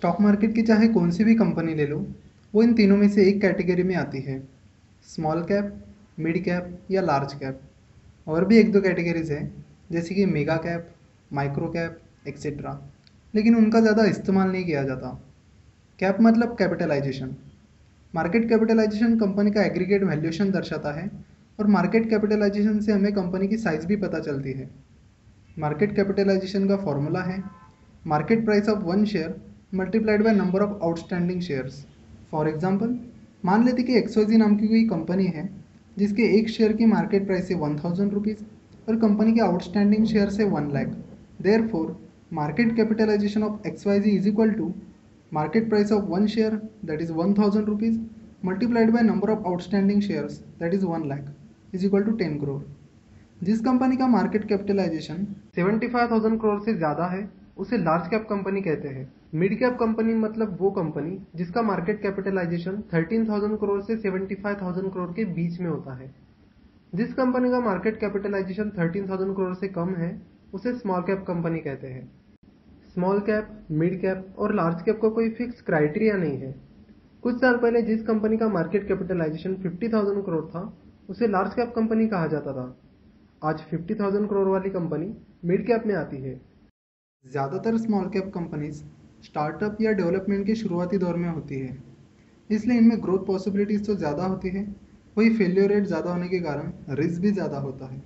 Stock market की चाहे कौन सी भी कंपनी ले लो, वो इन तीनों में से एक कैटेगरी में आती है स्मॉल कैप मिड कैप या लार्ज कैप और भी एक दो कैटेगरीज हैं, जैसे कि mega cap micro cap etcetera लेकिन उनका ज़्यादा इस्तेमाल नहीं किया जाता। कैप मतलब कैपिटलाइजेशन मार्केट कैपिटलाइजेशन कंपनी का एग्रीगेट वैल्यूएशन दर्शाता है और मार्केट कैपिटलाइजेशन से हमें कंपनी की साइज़ भी पता चलती है। मार्केट कैपिटलाइजेशन का फॉर्मूला है। Market price of one share multiplied by number of outstanding shares for example मान लेते कि एक्सोजी नाम की कोई कंपनी है, जिसके एक शेयर की मार्केट प्राइस है वन थाउज़ेंड रुपीज़ और कंपनी के आउटस्टैंडिंग शेयर है one lakh therefore market capitalization of X Y Z is equal to market price of one share that is one thousand rupees multiplied by number of outstanding shares that is one lakh is equal to ten crore जिस company का market capitalization seventy five thousand crore से ज़्यादा है उसे large cap company कहते हैं। Mid cap company मतलब वो कंपनी जिसका मार्केट कैपिटलाइजेशन 13,000 करोड़ से 75,000 करोड़ के बीच में होता है। जिस कंपनी का मार्केट कैपिटलाइजेशन 13,000 करोड़ से कम है उसे स्मॉल कैप कंपनी कहते हैं। स्मॉल कैप मिड कैप और लार्ज कैप का कोई फिक्स क्राइटेरिया नहीं है। कुछ साल पहले जिस कंपनी का मार्केट कैपिटलाइजेशन 50,000 करोड़ था उसे लार्ज कैप कंपनी कहा जाता था। आज 50,000 करोड़ वाली कंपनी मिड कैप में आती है। ज़्यादातर स्मॉल कैप कंपनीज़ स्टार्टअप या डेवलपमेंट के शुरुआती दौर में होती है। इसलिए इनमें ग्रोथ पॉसिबिलिटीज़ तो ज़्यादा होती है, वही फेलियर रेट ज़्यादा होने के कारण रिस्क भी ज़्यादा होता है।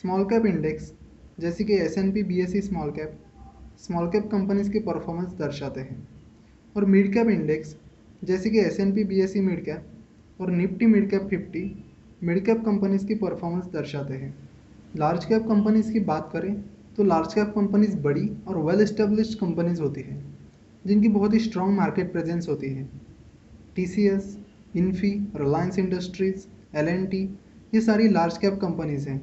स्मॉल कैप इंडेक्स जैसे कि S N P B S C small cap small cap companies की परफॉर्मेंस दर्शाते हैं। और मिड कैप इंडेक्स जैसे कि S N P B S C mid cap और Nifty mid cap fifty mid cap companies की परफॉर्मेंस दर्शाते हैं। लार्ज कैप कंपनीज़ की बात करें तो लार्ज कैप कंपनीज़ बड़ी और वेल एस्टेब्लिश्ड कंपनीज़ होती हैं, जिनकी बहुत ही स्ट्रॉन्ग मार्केट प्रेजेंस होती है। T C S Infy Reliance Industries L N T ये सारी लार्ज कैप कंपनीज़ हैं।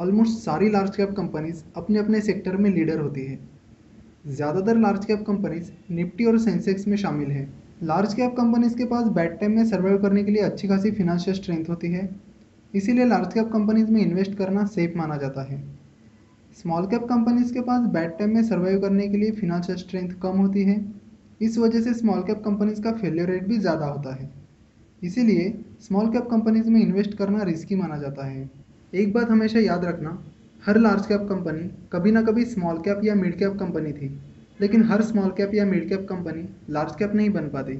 ऑलमोस्ट सारी लार्ज कैप कंपनीज़ अपने अपने सेक्टर में लीडर होती है। ज़्यादातर लार्ज कैप कंपनीज़ निफ्टी और सेंसेक्स में शामिल है। लार्ज कैप कंपनीज़ के पास बैड टाइम में सर्वाइव करने के लिए अच्छी खासी फिनेंशियल स्ट्रेंथ होती है। इसीलिए लार्ज कैप कंपनीज़ में इन्वेस्ट करना सेफ़ माना जाता है। स्मॉल कैप कंपनीज़ के पास बैड टाइम में सर्वाइव करने के लिए फिनेंशियल स्ट्रेंथ कम होती है। इस वजह से स्मॉल कैप कंपनीज़ का फेलियर रेट भी ज़्यादा होता है। इसीलिए स्मॉल कैप कंपनीज़ में इन्वेस्ट करना रिस्की माना जाता है। एक बात हमेशा याद रखना, हर लार्ज कैप कंपनी कभी ना कभी स्मॉल कैप या मिड कैप कंपनी थी। लेकिन हर स्मॉल कैप या mid cap company large cap नहीं बन पाती।